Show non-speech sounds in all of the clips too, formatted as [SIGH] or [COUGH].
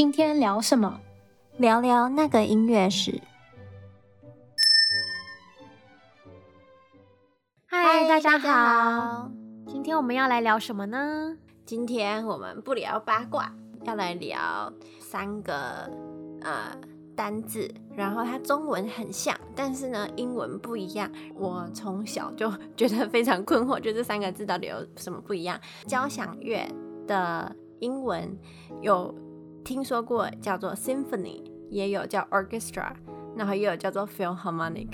今天聊什么？聊聊那个音乐史。嗨，大家好。今天我们要来聊什么呢？今天我们不聊八卦，要来聊三个呃单字，然后它中文很像，但是呢英文不一样。我从小就觉得非常困惑，就这三个字到底有什么不一样？交响乐的英文有听说过叫做 symphony，也有叫 orchestra，然后也有叫做 philharmonic。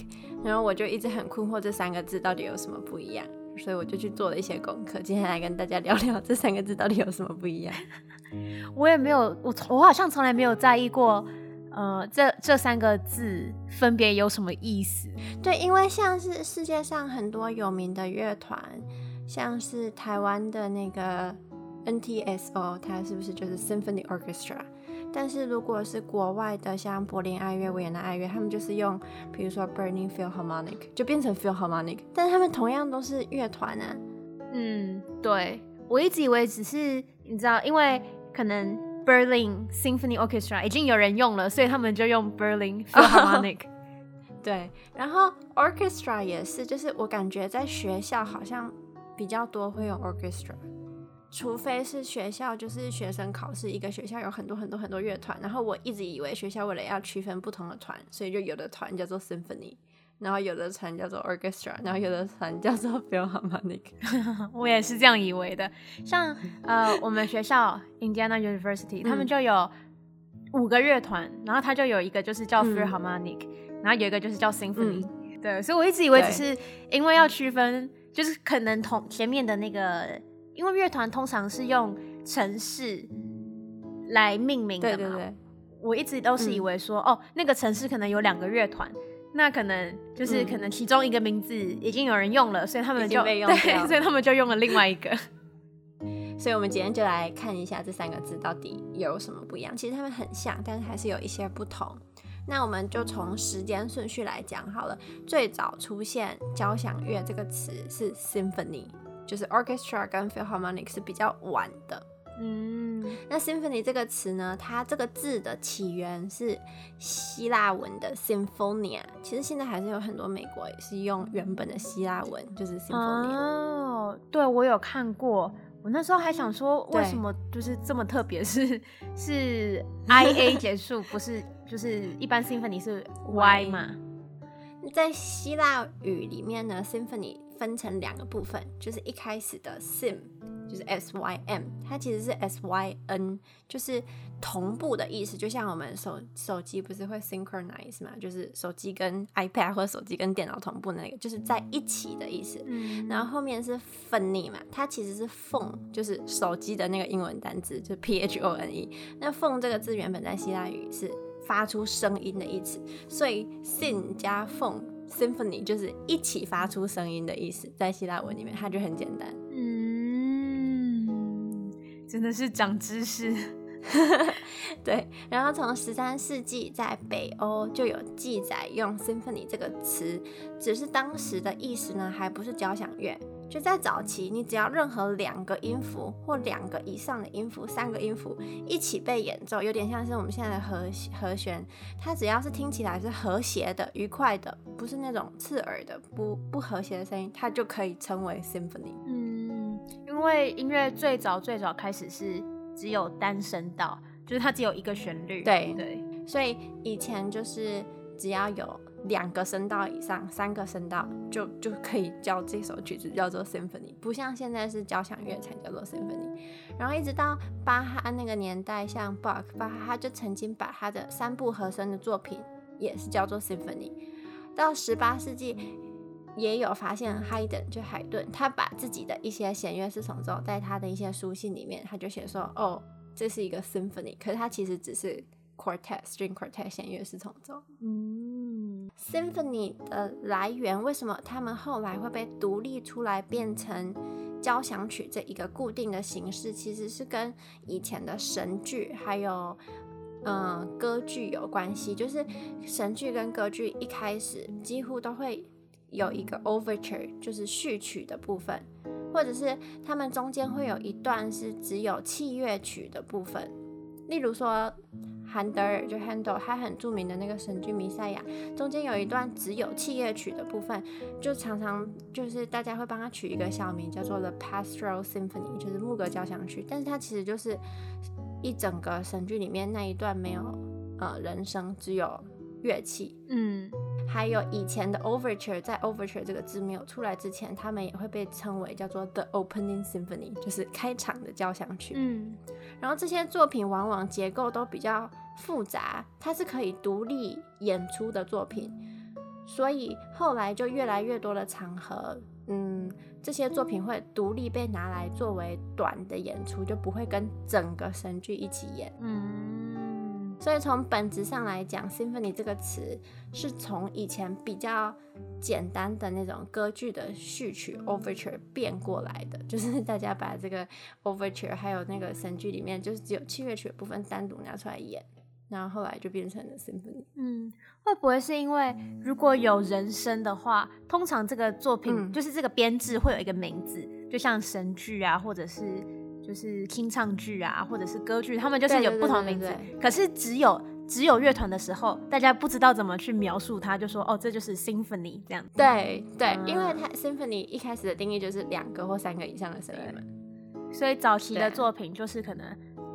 然后我就一直很困惑这三个字到底有什么不一样，所以我就去做了一些功课，今天来跟大家聊聊这三个字到底有什么不一样。[LAUGHS] 我也没有，我我好像从来没有在意过，呃，这这三个字分别有什么意思。对，因为像是世界上很多有名的乐团，像是台湾的那个 NTSO，它是不是就是 Symphony Orchestra？但是如果是国外的，像柏林爱乐、维也纳爱乐，他们就是用，比如说 Berlin Philharmonic，就变成 Philharmonic，但是他们同样都是乐团啊。嗯，对，我一直以为只是你知道，因为可能 Berlin Symphony Orchestra 已经有人用了，所以他们就用 Berlin Philharmonic。对，然后 Orchestra 也是，就是我感觉在学校好像比较多会用 Orchestra。除非是学校，就是学生考试，一个学校有很多很多很多乐团，然后我一直以为学校为了要区分不同的团，所以就有的团叫做 symphony，然后有的团叫做 orchestra，然后有的团叫做 [LAUGHS] philharmonic。[LAUGHS] 我也是这样以为的。像呃，我们学校 Indiana University，他们就有五个乐团，然后他就有一个就是叫 philharmonic，嗯，然后有一个就是叫 symphony，嗯。对，所以我一直以为只是因为要区分，就是可能同前面的那个。因为乐团通常是用城市来命名的嘛，对对对，我一直都是以为说，嗯、哦，那个城市可能有两个乐团，那可能就是可能其中一个名字已经有人用了，嗯、所以他们就被 [LAUGHS] 用对，所以他们就用了另外一个。[LAUGHS] 所以，我们今天就来看一下这三个字到底有什么不一样。其实它们很像，但是还是有一些不同。那我们就从时间顺序来讲好了。最早出现交响乐这个词是 symphony。就是 orchestra 跟 philharmonic 是比较晚的，嗯，那 symphony 这个词呢，它这个字的起源是希腊文的 symphonia，其实现在还是有很多美国也是用原本的希腊文，就是 symphonia。哦，对，我有看过，我那时候还想说，为什么就是这么特别，是是 [LAUGHS] i a 结束，不是就是一般 symphony 是 y 嘛？在希腊语里面呢，symphony 分成两个部分，就是一开始的 sim，就是 s y m，它其实是 s y n，就是同步的意思。就像我们手手机不是会 synchronize 嘛，就是手机跟 iPad 或者手机跟电脑同步那个，就是在一起的意思。嗯，然后后面是 phony 嘛，它其实是 phone，就是手机的那个英文单字，就是 p h o n e。那 phone 这个字原本在希腊语是发出声音的意思，所以 sin 加 phone。Symphony 就是一起发出声音的意思，在希腊文里面，它就很简单。嗯，真的是长知识。[LAUGHS] 对，然后从十三世纪在北欧就有记载用 Symphony 这个词，只是当时的意思呢，还不是交响乐。就在早期，你只要任何两个音符或两个以上的音符、三个音符一起被演奏，有点像是我们现在的和和弦，它只要是听起来是和谐的、愉快的，不是那种刺耳的、不不和谐的声音，它就可以称为 symphony。嗯，因为音乐最早最早开始是只有单声道，就是它只有一个旋律。对对，所以以前就是只要有。两个声道以上，三个声道就就可以叫这首曲子叫做 symphony，不像现在是交响乐才叫做 symphony。然后一直到巴哈那个年代，像 Bach，巴哈他就曾经把他的三部和声的作品也是叫做 symphony。到十八世纪也有发现，Haydn 就海顿，他把自己的一些弦乐四重奏在他的一些书信里面，他就写说，哦，这是一个 symphony，可是他其实只是 quartet string quartet 弦乐四重奏。嗯。Symphony 的来源，为什么他们后来会被独立出来变成交响曲这一个固定的形式？其实是跟以前的神剧还有嗯、歌剧有关系。就是神剧跟歌剧一开始几乎都会有一个 overture，就是序曲的部分，或者是他们中间会有一段是只有器乐曲的部分。例如说。韩德尔就 Handel，他很著名的那个神剧《弥赛亚》，中间有一段只有器乐曲的部分，就常常就是大家会帮他取一个小名，叫做 The Pastoral Symphony，就是牧歌交响曲。但是它其实就是一整个神剧里面那一段没有呃人声，只有乐器。嗯。还有以前的 overture，在 overture 这个字没有出来之前，他们也会被称为叫做 the opening symphony，就是开场的交响曲。嗯，然后这些作品往往结构都比较复杂，它是可以独立演出的作品，所以后来就越来越多的场合，嗯，这些作品会独立被拿来作为短的演出，就不会跟整个神剧一起演。嗯。所以从本质上来讲，symphony 这个词是从以前比较简单的那种歌剧的序曲 overture 变过来的，就是大家把这个 overture 还有那个神剧里面就是只有器乐曲的部分单独拿出来演，然后后来就变成了 symphony。嗯，会不会是因为如果有人声的话，通常这个作品、嗯、就是这个编制会有一个名字，就像神剧啊，或者是。就是清唱剧啊，或者是歌剧，他们就是有不同的名字。可是只有只有乐团的时候，大家不知道怎么去描述它，就说哦，这就是 symphony 这样。对对，嗯、因为它 symphony 一开始的定义就是两个或三个以上的声音嘛。所以早期的作品就是可能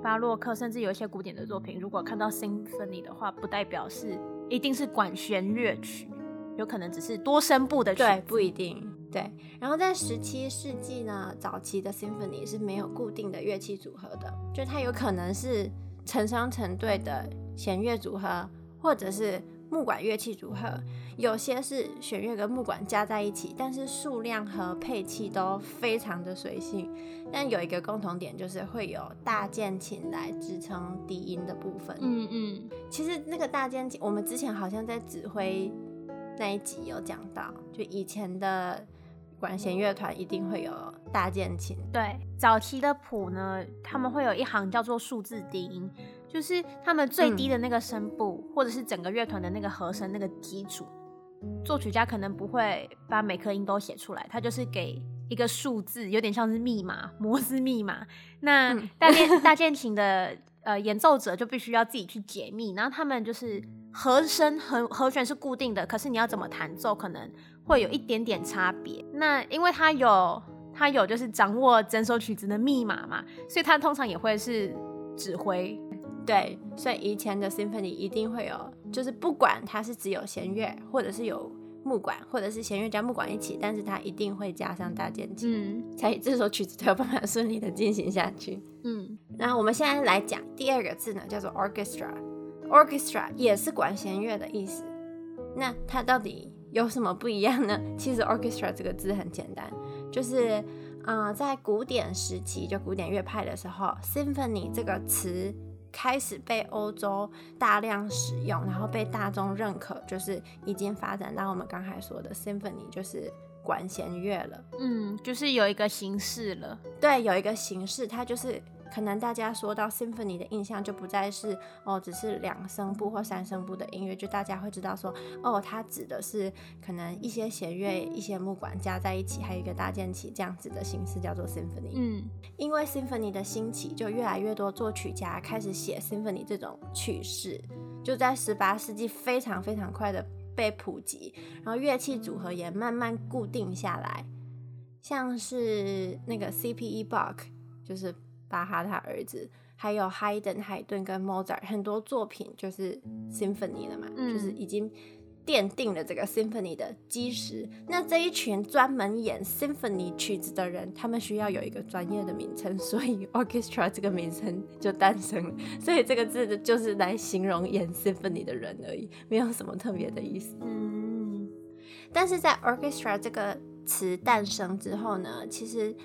巴洛克，甚至有一些古典的作品，如果看到 symphony 的话，不代表是一定是管弦乐曲，有可能只是多声部的曲。对，不一定。对，然后在十七世纪呢，早期的 symphony 是没有固定的乐器组合的，就它有可能是成双成对的弦乐组合，或者是木管乐器组合，有些是弦乐跟木管加在一起，但是数量和配器都非常的随性。但有一个共同点，就是会有大键琴来支撑低音的部分。嗯嗯，其实那个大键琴，我们之前好像在指挥那一集有讲到，就以前的。管弦乐团一定会有大键琴。对，早期的谱呢，他们会有一行叫做数字低音，就是他们最低的那个声部，嗯、或者是整个乐团的那个和声那个基础。作曲家可能不会把每颗音都写出来，他就是给一个数字，有点像是密码，摩斯密码。那大键、[LAUGHS] 嗯、大键琴的呃演奏者就必须要自己去解密，然后他们就是和声和和弦是固定的，可是你要怎么弹奏，可能。会有一点点差别，那因为他有他有就是掌握整首曲子的密码嘛，所以他通常也会是指挥，对，所以以前的 symphony 一定会有，就是不管它是只有弦乐，或者是有木管，或者是弦乐加木管一起，但是它一定会加上大键琴，嗯，才这首曲子才有办法顺利的进行下去。嗯，那我们现在来讲第二个字呢，叫做 orchestra，orchestra 也是管弦乐的意思，那它到底有什么不一样呢？[LAUGHS] 其实 orchestra 这个字很简单，就是，呃，在古典时期，就古典乐派的时候，symphony 这个词开始被欧洲大量使用，然后被大众认可，就是已经发展到我们刚才说的 symphony，就是管弦乐了。嗯，就是有一个形式了。对，有一个形式，它就是。可能大家说到 symphony 的印象就不再是哦，只是两声部或三声部的音乐，就大家会知道说哦，它指的是可能一些弦乐、一些木管加在一起，还有一个大键琴这样子的形式叫做 symphony。嗯，因为 symphony 的兴起，就越来越多作曲家开始写 symphony 这种曲式，就在十八世纪非常非常快的被普及，然后乐器组合也慢慢固定下来，像是那个 C.P.E. Bach 就是。巴哈他儿子，还有海顿、海顿跟莫扎特很多作品就是 symphony 了嘛，嗯、就是已经奠定了这个 symphony 的基石。那这一群专门演 symphony 曲子的人，他们需要有一个专业的名称，所以 orchestra 这个名称就诞生了。所以这个字就是来形容演 symphony 的人而已，没有什么特别的意思。嗯，但是在 orchestra 这个词诞生之后呢，其实。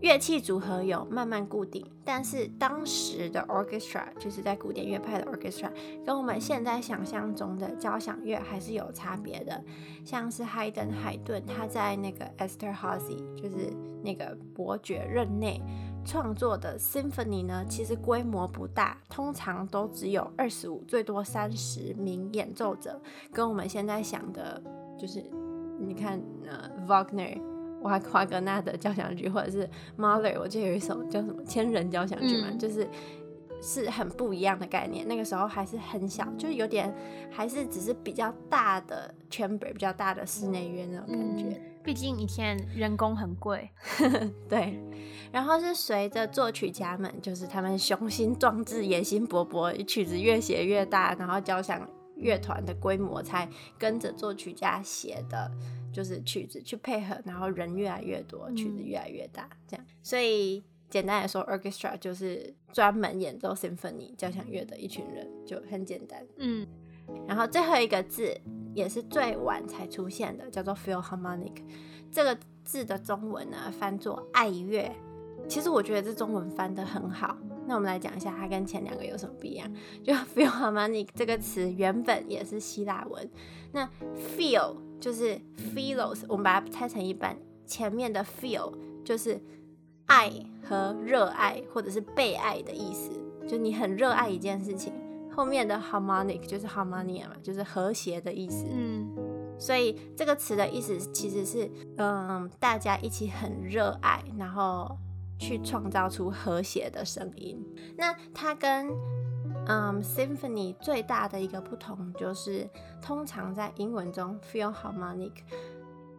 乐器组合有慢慢固定，但是当时的 orchestra 就是在古典乐派的 orchestra，跟我们现在想象中的交响乐还是有差别的。像是海顿海顿，他在那个 Esterházy，就是那个伯爵任内创作的 symphony 呢，其实规模不大，通常都只有二十五，最多三十名演奏者，跟我们现在想的，就是你看，呃，Wagner。华华格纳的交响曲，或者是 Mahler，我记得有一首叫什么《千人交响曲》嘛，嗯、就是是很不一样的概念。那个时候还是很小，就有点还是只是比较大的 chamber，比较大的室内乐那种感觉。嗯毕竟以前人工很贵，[LAUGHS] 对。然后是随着作曲家们，就是他们雄心壮志、野心勃勃，曲子越写越大，然后交响乐团的规模才跟着作曲家写的，就是曲子去配合，然后人越来越多，曲子越来越大，这样。所以简单来说，orchestra 就是专门演奏 symphony 交响乐的一群人，就很简单。嗯。然后最后一个字也是最晚才出现的，叫做 Philharmonic。这个字的中文呢，翻作爱乐。其实我觉得这中文翻得很好。那我们来讲一下它跟前两个有什么不一样。就 [LAUGHS] feel harmonic 这个词原本也是希腊文。那 feel 就是 Philos，我们把它拆成一半，前面的 feel 就是爱和热爱或者是被爱的意思，就你很热爱一件事情。后面的 harmonic 就是 harmonia 嘛，就是和谐的意思。嗯，所以这个词的意思其实是，嗯，大家一起很热爱，然后去创造出和谐的声音。那它跟嗯 symphony 最大的一个不同就是，通常在英文中，feel harmonic，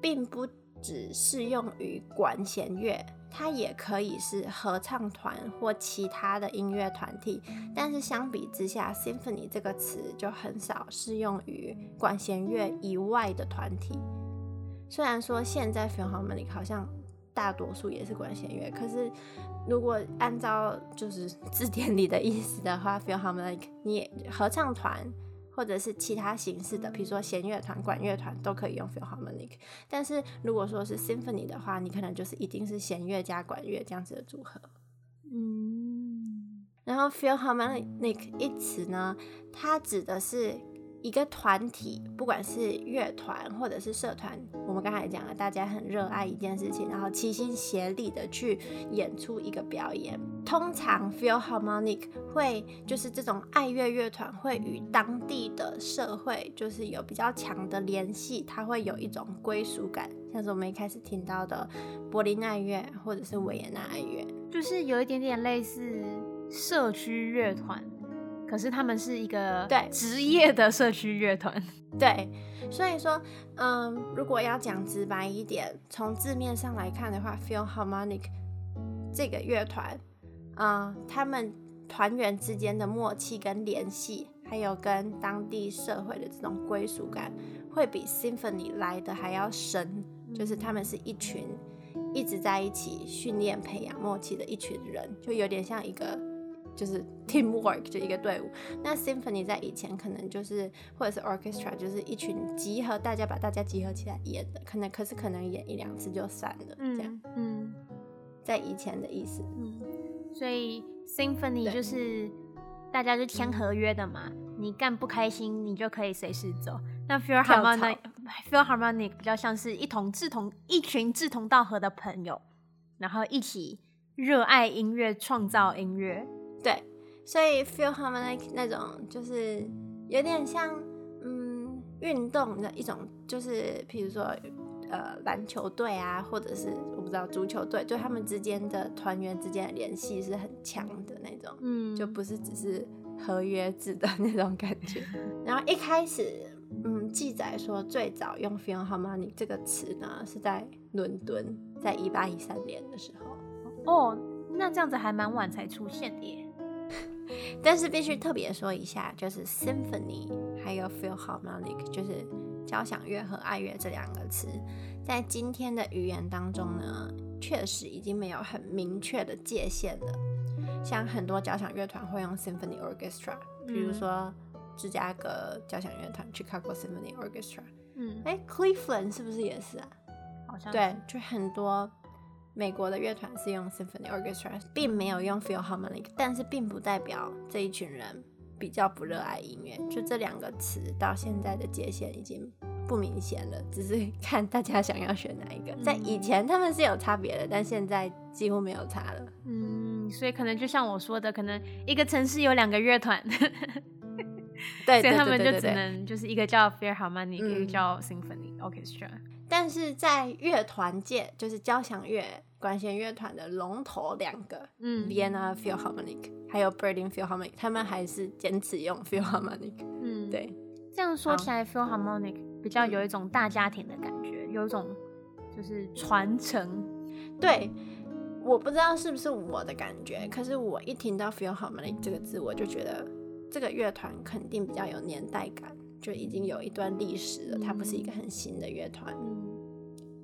并不只适用于管弦乐。它也可以是合唱团或其他的音乐团体，但是相比之下，symphony 这个词就很少适用于管弦乐以外的团体。虽然说现在 feel harmonic 好像大多数也是管弦乐，可是如果按照就是字典里的意思的话，Philharmonic 你合唱团。或者是其他形式的，比如说弦乐团、管乐团都可以用 Philharmonic。但是如果说是 Symphony 的话，你可能就是一定是弦乐加管乐这样子的组合。嗯，然后 Philharmonic 一词呢，它指的是。一个团体，不管是乐团或者是社团，我们刚才讲了，大家很热爱一件事情，然后齐心协力的去演出一个表演。通常 Philharmonic 会就是这种爱乐乐团会与当地的社会就是有比较强的联系，它会有一种归属感，像是我们一开始听到的柏林爱乐或者是维也纳爱乐，就是有一点点类似社区乐团。可是他们是一个对职业的社区乐团，[LAUGHS] 对，所以说，嗯，如果要讲直白一点，从字面上来看的话，Philharmonic 这个乐团，嗯，他们团员之间的默契跟联系，还有跟当地社会的这种归属感，会比 Symphony 来的还要深，就是他们是一群一直在一起训练、培养默契的一群人，就有点像一个。就是 teamwork 就一个队伍。那 symphony 在以前可能就是或者是 orchestra，就是一群集合大家把大家集合起来演的，可能可是可能演一两次就散了，这样。嗯，嗯，在以前的意思。嗯，所以 symphony 就是大家就签合约的嘛，你干不开心你就可以随时走。那 Philharmonic Philharmonic 比较像是一同志同一群志同道合的朋友，然后一起热爱音乐，创造音乐。对，所以 feel harmonic 那种就是有点像嗯运动的一种，就是比如说呃篮球队啊，或者是我不知道足球队，就他们之间的团员之间的联系是很强的那种，嗯，就不是只是合约制的那种感觉。[LAUGHS] 然后一开始嗯记载说最早用 Philharmonic 这个词呢是在伦敦，在一八一三年的时候。哦，那这样子还蛮晚才出现的耶。但是必须特别说一下，就是 symphony 还有 Philharmonic，就是交响乐和爱乐这两个词，在今天的语言当中呢，确实已经没有很明确的界限了。像很多交响乐团会用 symphony orchestra，比如说芝加哥交响乐团 Chicago Symphony Orchestra。嗯，哎，Cleveland 是不是也是啊？好像对，就很多。美国的乐团是用 Symphony Orchestra，并没有用 Philharmonic，但是并不代表这一群人比较不热爱音乐。就这两个词到现在的界限已经不明显了，只是看大家想要选哪一个。在以前他们是有差别的，但现在几乎没有差了。嗯，所以可能就像我说的，可能一个城市有两个乐团，对，所以他们就只能就是一个叫 Philharmonic，一个叫 Symphony Orchestra。但是在乐团界，就是交响乐。管弦乐团的龙头两个，嗯，Vienna Philharmonic 还有 Berlin Philharmonic，他们还是坚持用 [LAUGHS] Philharmonic。嗯，对。这样说起来，Philharmonic 比较有一种大家庭的感觉，有一种就是传承。对，我不知道是不是我的感觉，可是我一听到 Philharmonic 这个字，我就觉得这个乐团肯定比较有年代感，就已经有一段历史了，它不是一个很新的乐团。嗯。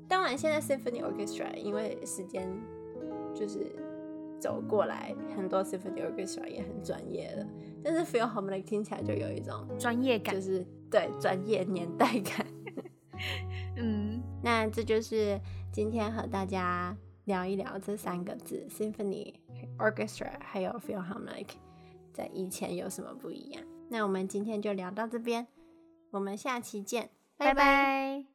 当然，现在 Symphony Orchestra 因为时间就是走过来，很多 Symphony Orchestra 也很专业了。但是 Feel Harmonic 听起来就有一种专业感，就是对专业年代感。[LAUGHS] 嗯，那这就是今天和大家聊一聊这三个字：Symphony Orchestra，还有 Feel Harmonic 在以前有什么不一样？那我们今天就聊到这边，我们下期见，拜拜。拜拜。